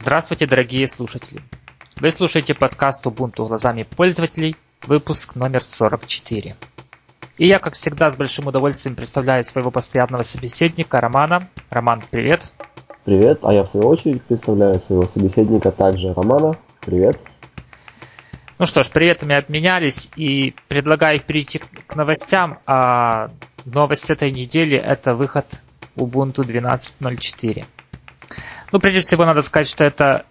Здравствуйте, дорогие слушатели! Вы слушаете подкаст Ubuntu глазами пользователей, выпуск номер 44. И я, как всегда, с большим удовольствием представляю своего постоянного собеседника Романа. Роман, привет! Привет, а я в свою очередь представляю своего собеседника также Романа. Привет! Ну что ж, приветами обменялись и предлагаю перейти к новостям. А новость этой недели это выход Ubuntu 12.04. Ну, прежде всего, надо сказать, что это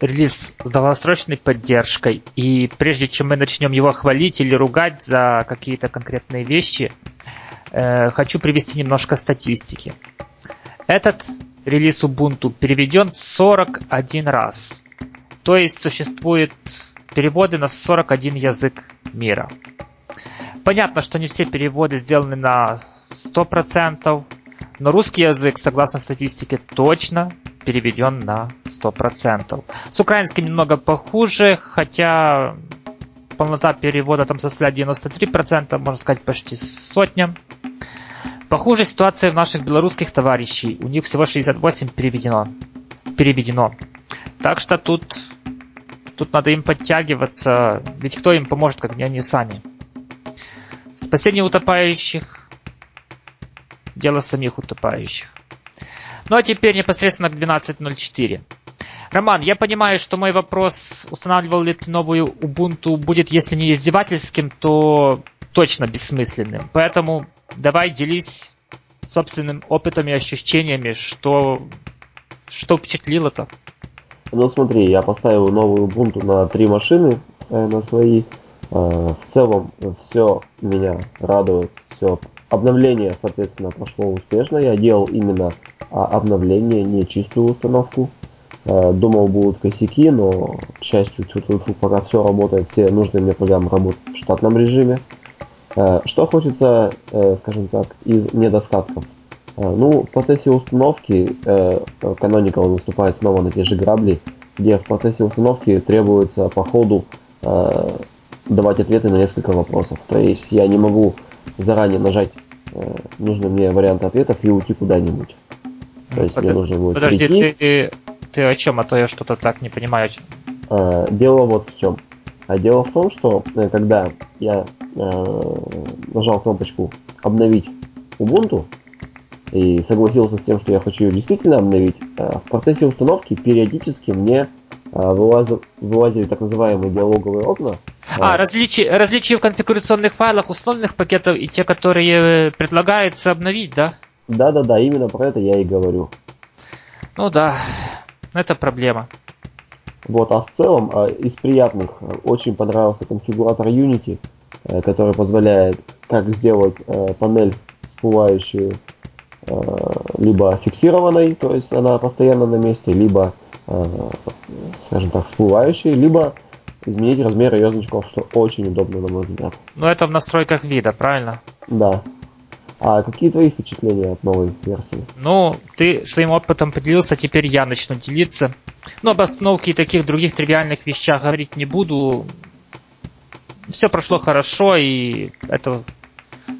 релиз с долгосрочной поддержкой. И прежде чем мы начнем его хвалить или ругать за какие-то конкретные вещи, э, хочу привести немножко статистики. Этот релиз Ubuntu переведен 41 раз. То есть существует переводы на 41 язык мира. Понятно, что не все переводы сделаны на 100%, но русский язык, согласно статистике, точно переведен на 100%. С украинским немного похуже, хотя полнота перевода там составляет 93%, можно сказать почти сотня. Похуже ситуация в наших белорусских товарищей. У них всего 68 переведено. переведено. Так что тут, тут надо им подтягиваться, ведь кто им поможет, как не они сами. Спасение утопающих – дело самих утопающих. Ну а теперь непосредственно к 12.04. Роман, я понимаю, что мой вопрос, устанавливал ли ты новую Ubuntu, будет, если не издевательским, то точно бессмысленным. Поэтому давай делись собственным опытом и ощущениями, что, что впечатлило-то. Ну смотри, я поставил новую Ubuntu на три машины, э, на свои. Э, в целом все меня радует, все обновление, соответственно, прошло успешно. Я делал именно а обновление, не чистую установку. Э, думал, будут косяки, но, к счастью, пока все работает, все нужные мне программы работают в штатном режиме. Э, что хочется, э, скажем так, из недостатков? Ну, в процессе установки Canonical выступает снова на те же грабли, где в процессе установки требуется по ходу давать ответы на несколько вопросов. То есть я не могу заранее нажать нужный мне вариант ответов и уйти куда-нибудь. То есть Под... мне нужно будет Подожди, прийти. ты, ты о чем? А то я что-то так не понимаю. А, дело вот в чем. А дело в том, что э, когда я э, нажал кнопочку обновить Ubuntu и согласился с тем, что я хочу ее действительно обновить, э, в процессе установки периодически мне э, вылазили, вылазили так называемые диалоговые окна. А, различия, различия в конфигурационных файлах условных пакетов и те, которые предлагается обновить, да? Да-да-да, именно про это я и говорю. Ну да, это проблема. Вот, а в целом а, из приятных а, очень понравился конфигуратор Unity, э, который позволяет как сделать э, панель всплывающую э, либо фиксированной, то есть она постоянно на месте, либо, скажем так, всплывающей, либо изменить размер ее значков, что очень удобно, на мой взгляд. Ну это в настройках вида, правильно? Да. А какие твои впечатления от новой версии? Ну, ты своим опытом поделился, теперь я начну делиться. Ну, об остановке и таких других тривиальных вещах говорить не буду. Все прошло хорошо, и это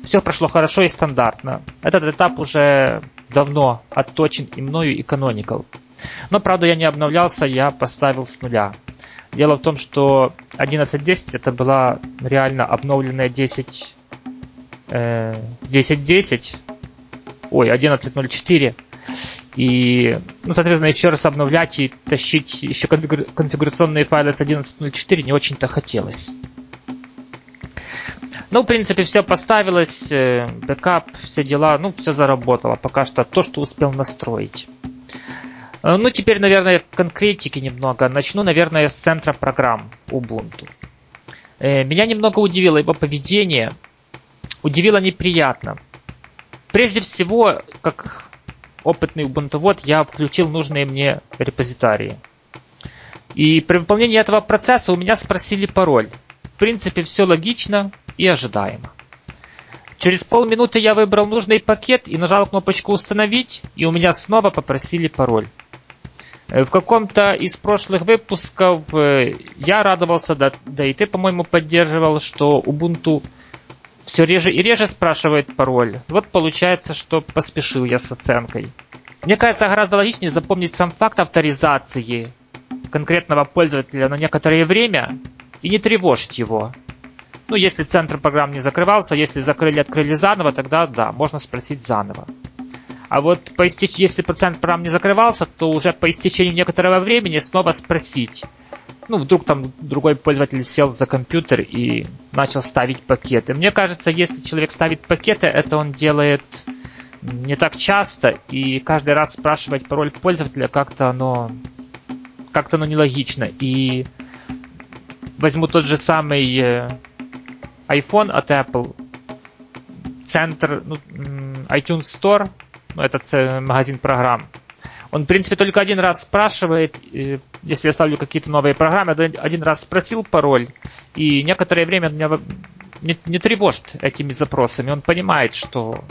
все прошло хорошо и стандартно. Этот этап уже давно отточен и мною, и Canonical. Но, правда, я не обновлялся, я поставил с нуля. Дело в том, что 11.10 это была реально обновленная 10 10.10, э, ой, 11.04, и, ну, соответственно, еще раз обновлять и тащить еще конфигурационные файлы с 11.04 не очень-то хотелось. Ну, в принципе, все поставилось, э, бэкап, все дела, ну, все заработало. Пока что то, что успел настроить. Э, ну, теперь, наверное, конкретики немного. Начну, наверное, с центра программ Ubuntu. Меня немного удивило его поведение – удивило неприятно. Прежде всего, как опытный убунтовод, я включил нужные мне репозитарии. И при выполнении этого процесса у меня спросили пароль. В принципе, все логично и ожидаемо. Через полминуты я выбрал нужный пакет и нажал кнопочку «Установить», и у меня снова попросили пароль. Э, в каком-то из прошлых выпусков э, я радовался, да, да и ты, по-моему, поддерживал, что Ubuntu все реже и реже спрашивает пароль. Вот получается, что поспешил я с оценкой. Мне кажется, гораздо логичнее запомнить сам факт авторизации конкретного пользователя на некоторое время и не тревожить его. Ну, если центр программ не закрывался, если закрыли, открыли заново, тогда да, можно спросить заново. А вот по истеч... если процент программ не закрывался, то уже по истечению некоторого времени снова спросить. Ну, вдруг там другой пользователь сел за компьютер и начал ставить пакеты. Мне кажется, если человек ставит пакеты, это он делает не так часто, и каждый раз спрашивать пароль пользователя как-то оно как-то оно нелогично. И возьму тот же самый э, iPhone от Apple, центр, ну, iTunes Store, ну, это магазин программ, он, в принципе, только один раз спрашивает, э, если я ставлю какие-то новые программы, один раз спросил пароль, и некоторое время меня не, не тревожит этими запросами. Он понимает, что,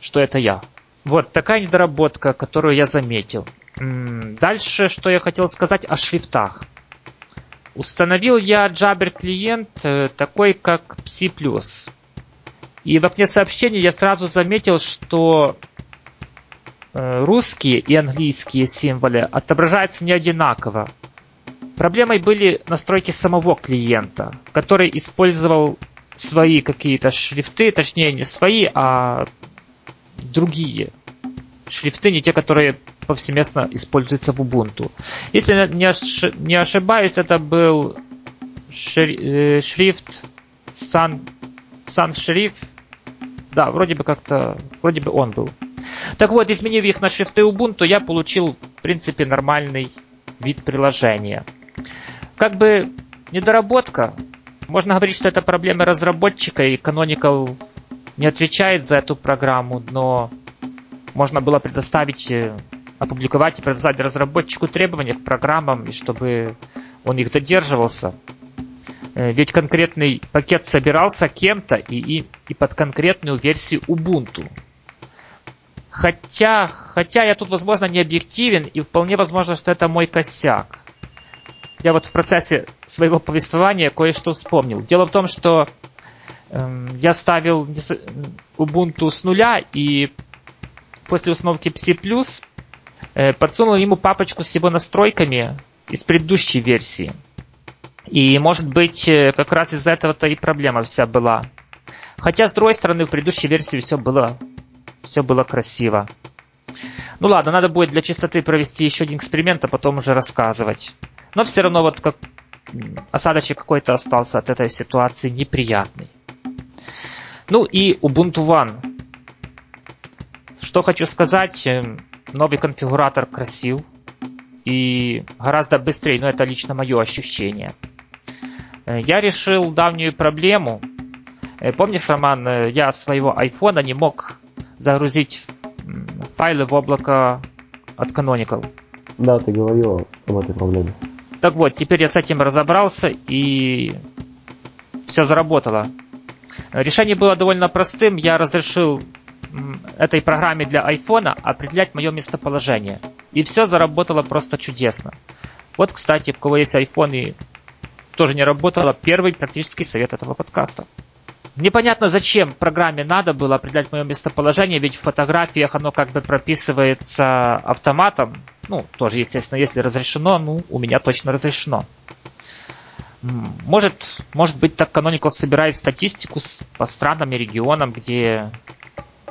что это я. Вот такая недоработка, которую я заметил. Дальше, что я хотел сказать о шрифтах. Установил я Jabber клиент э, такой, как C++. И в окне сообщений я сразу заметил, что э, русские и английские символы отображаются не одинаково. Проблемой были настройки самого клиента, который использовал свои какие-то шрифты, точнее не свои, а другие шрифты, не те, которые повсеместно используется в Ubuntu. Если не ошибаюсь, это был э, шрифт Sun, Sun Шрифт. Да, вроде бы как-то, вроде бы он был. Так вот, изменив их на шрифты Ubuntu, я получил, в принципе, нормальный вид приложения. Как бы недоработка. Можно говорить, что это проблема разработчика, и Canonical не отвечает за эту программу, но можно было предоставить э, опубликовать и предоставить разработчику требования к программам, и чтобы он их додерживался. Э, ведь конкретный пакет собирался кем-то и, и, и под конкретную версию Ubuntu. Хотя, хотя я тут, возможно, не объективен, и вполне возможно, что это мой косяк. Я вот в процессе своего повествования кое-что вспомнил. Дело в том, что э, я ставил Ubuntu с нуля, и после установки Psi+, Э, подсунул ему папочку с его настройками из предыдущей версии. И, может быть, э, как раз из-за этого-то и проблема вся была. Хотя, с другой стороны, в предыдущей версии все было, все было красиво. Ну ладно, надо будет для чистоты провести еще один эксперимент, а потом уже рассказывать. Но все равно вот как осадочек какой-то остался от этой ситуации неприятный. Ну и Ubuntu One. Что хочу сказать, эм, новый конфигуратор красив и гораздо быстрее, но это лично мое ощущение. Э, я решил давнюю проблему. Э, помнишь, Роман, э, я своего айфона не мог загрузить файлы в облако от Canonical. Да, ты говорил об этой проблеме. Так вот, теперь я с этим разобрался и все заработало. Решение было довольно простым. Я разрешил этой программе для айфона определять мое местоположение. И все заработало просто чудесно. Вот, кстати, у кого есть iPhone и тоже не работало, первый практический совет этого подкаста. Непонятно, зачем программе надо было определять мое местоположение, ведь в фотографиях оно как бы прописывается автоматом. Ну, тоже, естественно, если разрешено, ну, у меня точно разрешено. Может, может быть, так Canonical собирает статистику по странам и регионам, где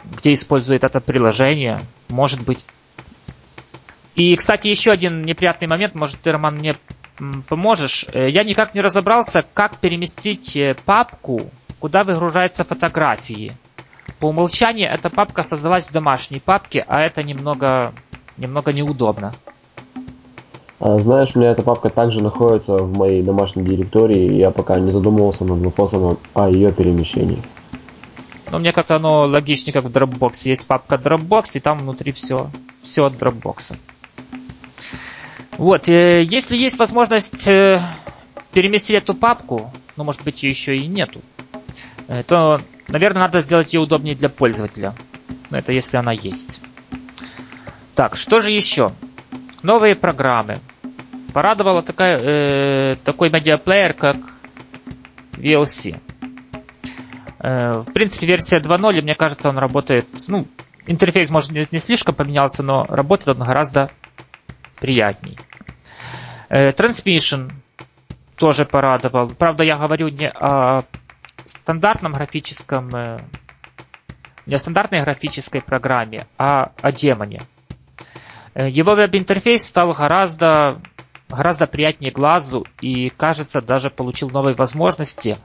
где использует это приложение. Может быть. И, кстати, еще один неприятный момент. Может, ты, Роман, мне поможешь. Э, я никак не разобрался, как переместить э, папку, куда выгружаются фотографии. По умолчанию эта папка создалась в домашней папке, а это немного, немного неудобно. А, знаешь, у меня эта папка также находится в моей домашней директории, и я пока не задумывался над вопросом о ее перемещении. Но мне как-то оно логичнее, как в Dropbox. Есть папка Dropbox, и там внутри все, все от Dropbox. Вот, э, если есть возможность э, переместить эту папку, ну, может быть, ее еще и нету, то, наверное, надо сделать ее удобнее для пользователя. Но это если она есть. Так, что же еще? Новые программы. Порадовала такая, э, такой медиаплеер, как VLC. Э, в принципе, версия 2.0, мне кажется, он работает, ну, интерфейс, может, не слишком поменялся, но работает он гораздо приятней. Transmission тоже порадовал. Правда, я говорю не о стандартном графическом, не о стандартной графической программе, а о демоне. Его веб-интерфейс стал гораздо, гораздо приятнее глазу и, кажется, даже получил новые возможности.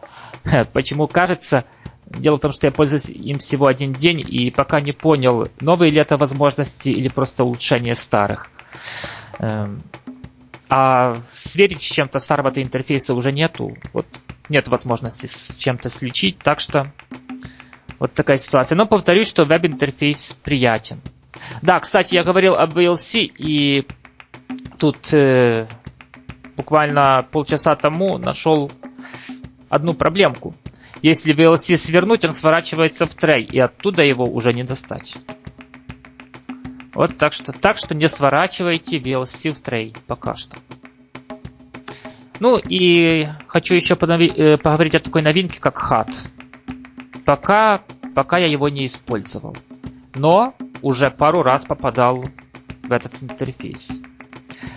Почему кажется? Дело в том, что я пользуюсь им всего один день и пока не понял, новые ли это возможности или просто улучшение старых. Эм, а сверить с чем-то старого интерфейса уже нету. Вот нет возможности с чем-то сличить, так что вот такая ситуация. Но повторюсь, что веб-интерфейс приятен. Да, кстати, я говорил об VLC, и тут э, буквально полчаса тому нашел одну проблемку. Если VLC свернуть, он сворачивается в трей, и оттуда его уже не достать. Вот так что, так что не сворачивайте VLC в трей пока что. Ну и хочу еще э, поговорить о такой новинке, как HUD. Пока, пока я его не использовал. Но уже пару раз попадал в этот интерфейс.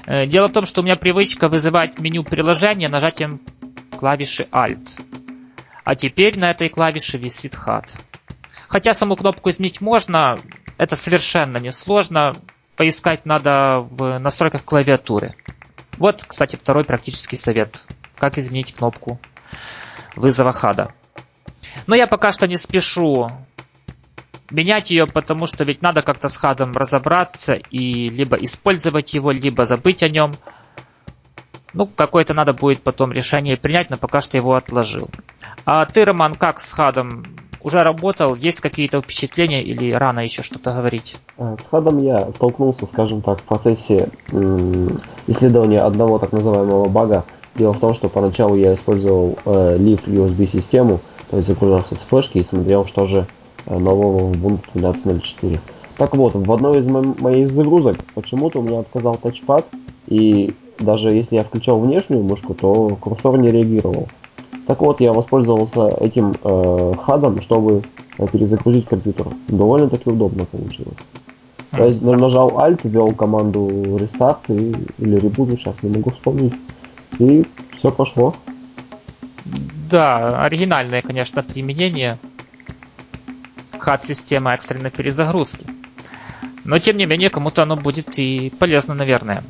Э, дело в том, что у меня привычка вызывать меню приложения нажатием клавиши Alt. А теперь на этой клавише висит HUD. Хотя саму кнопку изменить можно, это совершенно несложно. Поискать надо в настройках клавиатуры. Вот, кстати, второй практический совет. Как изменить кнопку вызова хада. Но я пока что не спешу менять ее, потому что ведь надо как-то с хадом разобраться и либо использовать его, либо забыть о нем. Ну, какое-то надо будет потом решение принять, но пока что его отложил. А ты, Роман, как с хадом? Уже работал? Есть какие-то впечатления или рано еще что-то говорить? Э, с хадом я столкнулся, скажем так, в процессе исследования одного так называемого бага. Дело в том, что поначалу я использовал э, Leaf USB систему, то есть загружался с флешки и смотрел, что же Э, нового Ubuntu 12.04. Так вот, в одной из моих загрузок почему-то у меня отказал тачпад, и даже если я включал внешнюю мышку, то курсор не реагировал. Так вот, я воспользовался этим э, хадом, чтобы э, перезагрузить компьютер. Довольно-таки удобно получилось. То есть нажал Alt, ввел команду Restart и, или Reboot, сейчас не могу вспомнить. И все пошло. Да, оригинальное, конечно, применение. CAD-система экстренной перезагрузки. Но, тем не менее, кому-то оно будет и полезно, наверное.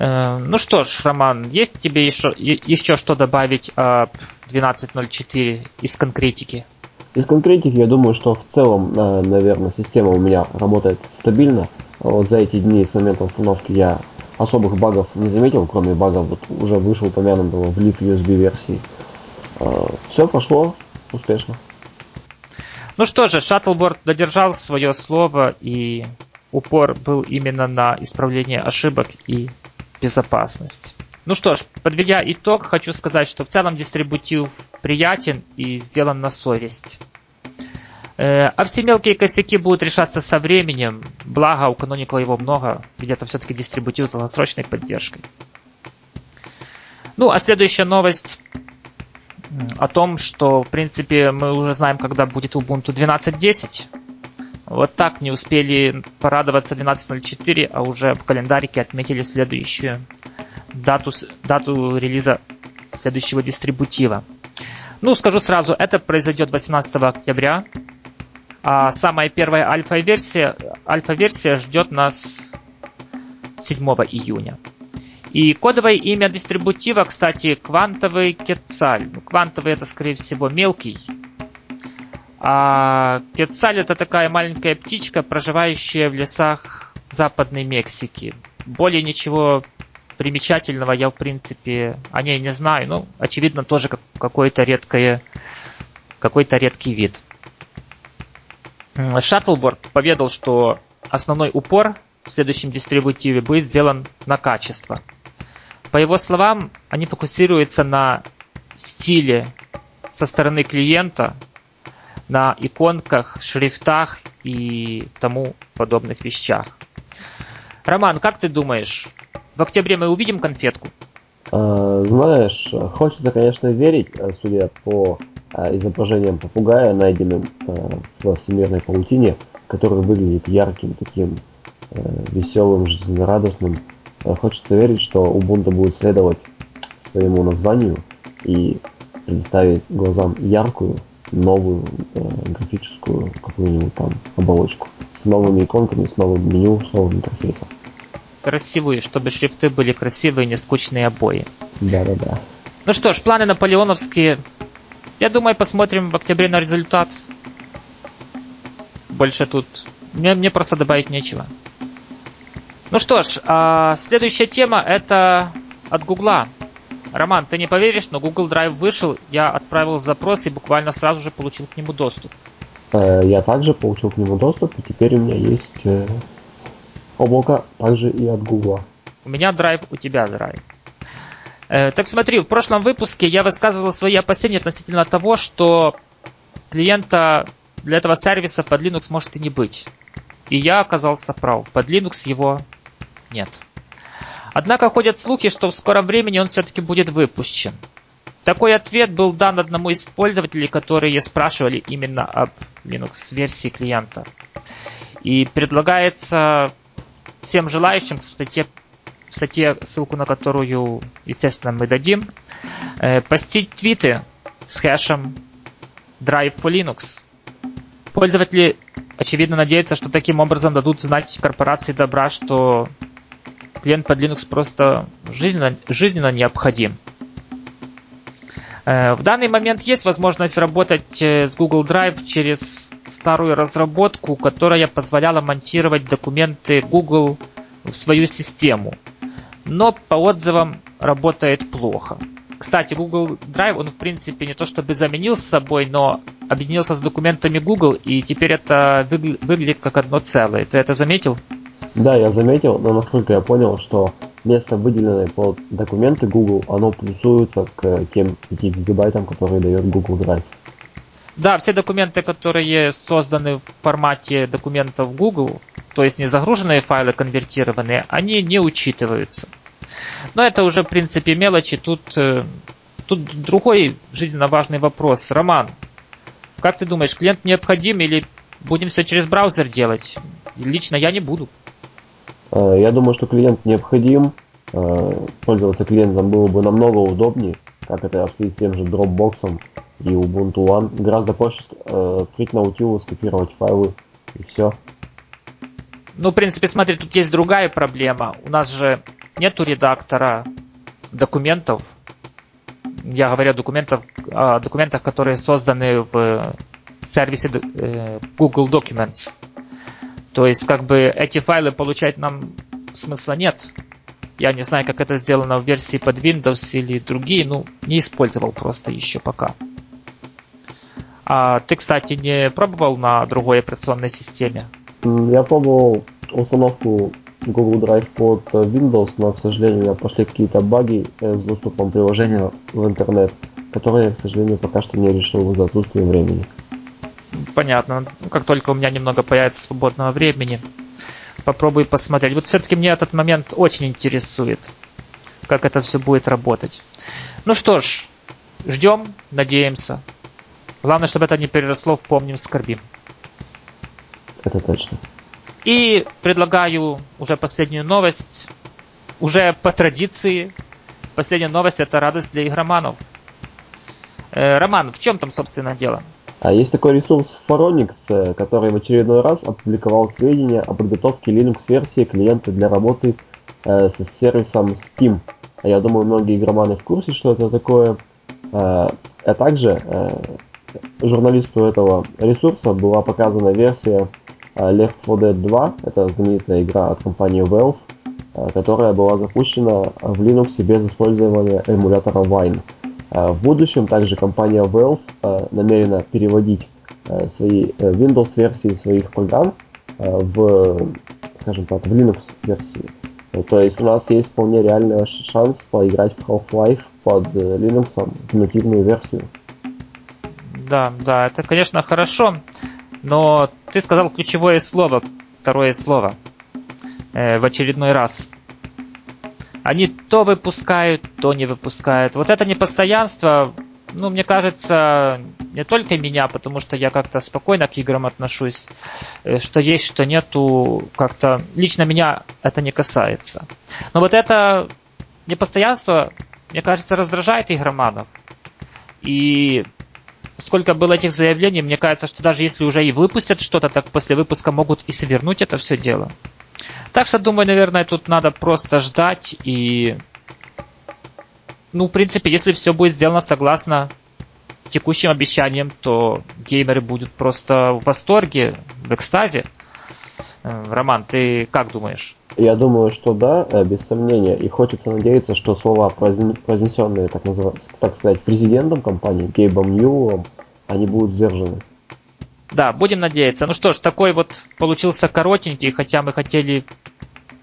Э, ну что ж, Роман, есть тебе еще, еще что добавить об 12.04 из конкретики? Из конкретики я думаю, что в целом, э, наверное, система у меня работает стабильно. За эти дни с момента установки я особых багов не заметил, кроме багов вот уже вышеупомянутого в Leaf USB версии. Э, Все пошло успешно. Ну что же, Шаттлборд додержал свое слово, и упор был именно на исправление ошибок и безопасность. Ну что ж, подведя итог, хочу сказать, что в целом дистрибутив приятен и сделан на совесть. Э, а все мелкие косяки будут решаться со временем, благо у Canonical его много, ведь это все-таки дистрибутив с долгосрочной поддержкой. Ну, а следующая новость о том, что, в принципе, мы уже знаем, когда будет Ubuntu 12.10. Вот так не успели порадоваться 12.04, а уже в календарике отметили следующую дату, дату релиза следующего дистрибутива. Ну, скажу сразу, это произойдет 18 октября, а самая первая альфа-версия, альфа-версия ждет нас 7 июня. И кодовое имя дистрибутива, кстати, квантовый Кетцаль. Ну, квантовый это, скорее всего, мелкий. А Кетцаль это такая маленькая птичка, проживающая в лесах Западной Мексики. Более ничего примечательного я, в принципе, о ней не знаю. Ну, очевидно, тоже какой-то редкое, какой-то редкий вид. Шаттлборд поведал, что основной упор в следующем дистрибутиве будет сделан на качество – по его словам, они фокусируются на стиле со стороны клиента, на иконках, шрифтах и тому подобных вещах. Роман, как ты думаешь, в октябре мы увидим конфетку? А, знаешь, хочется, конечно, верить, э, судя по э, изображениям попугая, найденным э, в всемирной паутине, который выглядит ярким, таким веселым, жизнерадостным. Хочется верить, что Ubuntu будет следовать своему названию и предоставить глазам яркую, новую э, графическую какую-нибудь там оболочку с новыми иконками, с новым меню, с новым интерфейсом. Красивые, чтобы шрифты были красивые, не скучные обои. Да-да-да. Ну что ж, планы наполеоновские. Я думаю, посмотрим в октябре на результат. Больше тут... Мне, мне просто добавить нечего. Ну что ж, а следующая тема это от Гугла. Роман, ты не поверишь, но Google Drive вышел, я отправил запрос и буквально сразу же получил к нему доступ. Э, я также получил к нему доступ, и теперь у меня есть э, облако также и от Google. У меня Drive, у тебя Drive. Э, так смотри, в прошлом выпуске я высказывал свои опасения относительно того, что клиента для этого сервиса под Linux может и не быть. И я оказался прав. Под Linux его нет. Однако ходят слухи, что в скором времени он все-таки будет выпущен. Такой ответ был дан одному из пользователей, которые спрашивали именно об Linux-версии клиента. И предлагается всем желающим в статье, в статье, ссылку на которую, естественно, мы дадим, э, постить твиты с хэшем Drive for Linux. Пользователи, очевидно, надеются, что таким образом дадут знать корпорации добра, что клиент под Linux просто жизненно, жизненно необходим. Э, в данный момент есть возможность работать э, с Google Drive через старую разработку, которая позволяла монтировать документы Google в свою систему. Но по отзывам работает плохо. Кстати, Google Drive, он в принципе не то чтобы заменил с собой, но объединился с документами Google, и теперь это выглядит как одно целое. Ты это заметил? Да, я заметил, но насколько я понял, что место, выделенное под документы Google, оно плюсуется к тем 5 гигабайтам, которые дает Google Drive. Да, все документы, которые созданы в формате документов Google, то есть не загруженные файлы конвертированные, они не учитываются. Но это уже, в принципе, мелочи. Тут, э, тут другой жизненно важный вопрос. Роман, как ты думаешь, клиент необходим или будем все через браузер делать? Лично я не буду. Э, я думаю, что клиент необходим. Э, пользоваться клиентом было бы намного удобнее, как это обстоит с тем же Dropbox и Ubuntu One. Гораздо проще э, открыть Nautilus, скопировать файлы и все. Ну, в принципе, смотри, тут есть другая проблема. У нас же нету редактора документов. Я говорю о документах, о документах которые созданы в сервисе Google Documents. То есть, как бы эти файлы получать нам смысла нет. Я не знаю, как это сделано в версии под Windows или другие, ну, не использовал просто еще пока. А ты, кстати, не пробовал на другой операционной системе? Я пробовал установку Google Drive под Windows, но, к сожалению, у меня пошли какие-то баги э, с доступом приложения в интернет, которые к сожалению, пока что не решил из-за отсутствия времени понятно. Как только у меня немного появится свободного времени, попробую посмотреть. Вот все-таки мне этот момент очень интересует, как это все будет работать. Ну что ж, ждем, надеемся. Главное, чтобы это не переросло в помним, скорбим. Это точно. И предлагаю уже последнюю новость. Уже по традиции. Последняя новость это радость для игроманов. Э, Роман, в чем там, собственно, дело? А есть такой ресурс Phoronix, э, который в очередной раз опубликовал сведения о подготовке Linux-версии клиента для работы э, с сервисом Steam. А я думаю, многие игроманы в курсе, что это такое. Э, а также журналисту этого ресурса была показана версия Left 4 Dead 2, это знаменитая игра от компании Valve, которая была запущена в Linux без использования эмулятора Wine. А, в будущем также компания Valve а, намерена переводить а, свои э, Windows-версии своих программ в, скажем так, в Linux-версии. То есть у нас есть вполне реальный шанс поиграть в Half-Life под э, Linux в нативную версию. Да, да, это, конечно, хорошо, но ты сказал ключевое слово, второе слово, э, в очередной раз. Они то выпускают, то не выпускают. Вот это непостоянство, ну, мне кажется, не только меня, потому что я как-то спокойно к играм отношусь, э, что есть, что нету, как-то лично меня это не касается. Но вот это непостоянство, мне кажется, раздражает игроманов. И сколько было этих заявлений, мне кажется, что даже если уже и выпустят что-то, так после выпуска могут и свернуть это все дело. Так что, думаю, наверное, тут надо просто ждать и... Ну, в принципе, если все будет сделано согласно текущим обещаниям, то геймеры будут просто в восторге, в экстазе. Э, Роман, ты как думаешь? Я думаю, что да, э, без сомнения. И хочется надеяться, что слова, произнесенные, так, называть, так сказать, президентом компании, Гейбом Ньюэллом, они будут сдержаны. Да, будем надеяться. Ну что ж, такой вот получился коротенький, хотя мы хотели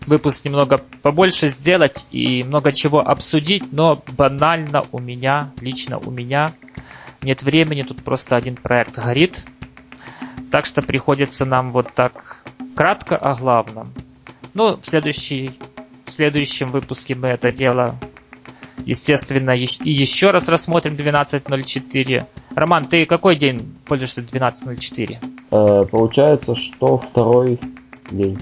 выпуск немного побольше сделать и много чего обсудить, но банально у меня, лично у меня, нет времени, тут просто один проект горит. Так что приходится нам вот так кратко о главном. Ну, в, следующий, в следующем выпуске мы это дело, естественно, и еще раз рассмотрим 12.04. Роман, ты какой день пользуешься 12.04? Э, получается, что второй день.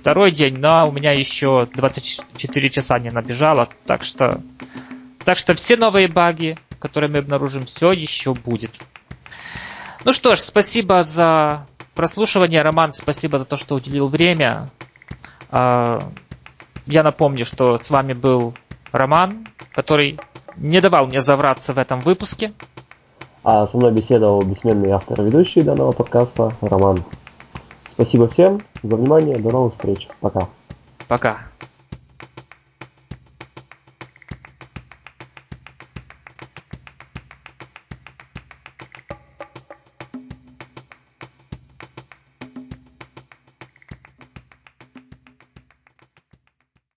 Второй день, но у меня еще 24 часа не набежало, так что... Так что все новые баги, которые мы обнаружим, все еще будет. Ну что ж, спасибо за прослушивание, Роман, спасибо за то, что уделил время. А, я напомню, что с вами был Роман, который не давал мне завраться в этом выпуске. А со мной беседовал бессменный автор ведущий данного подкаста Роман. Спасибо всем за внимание. До новых встреч. Пока. Пока.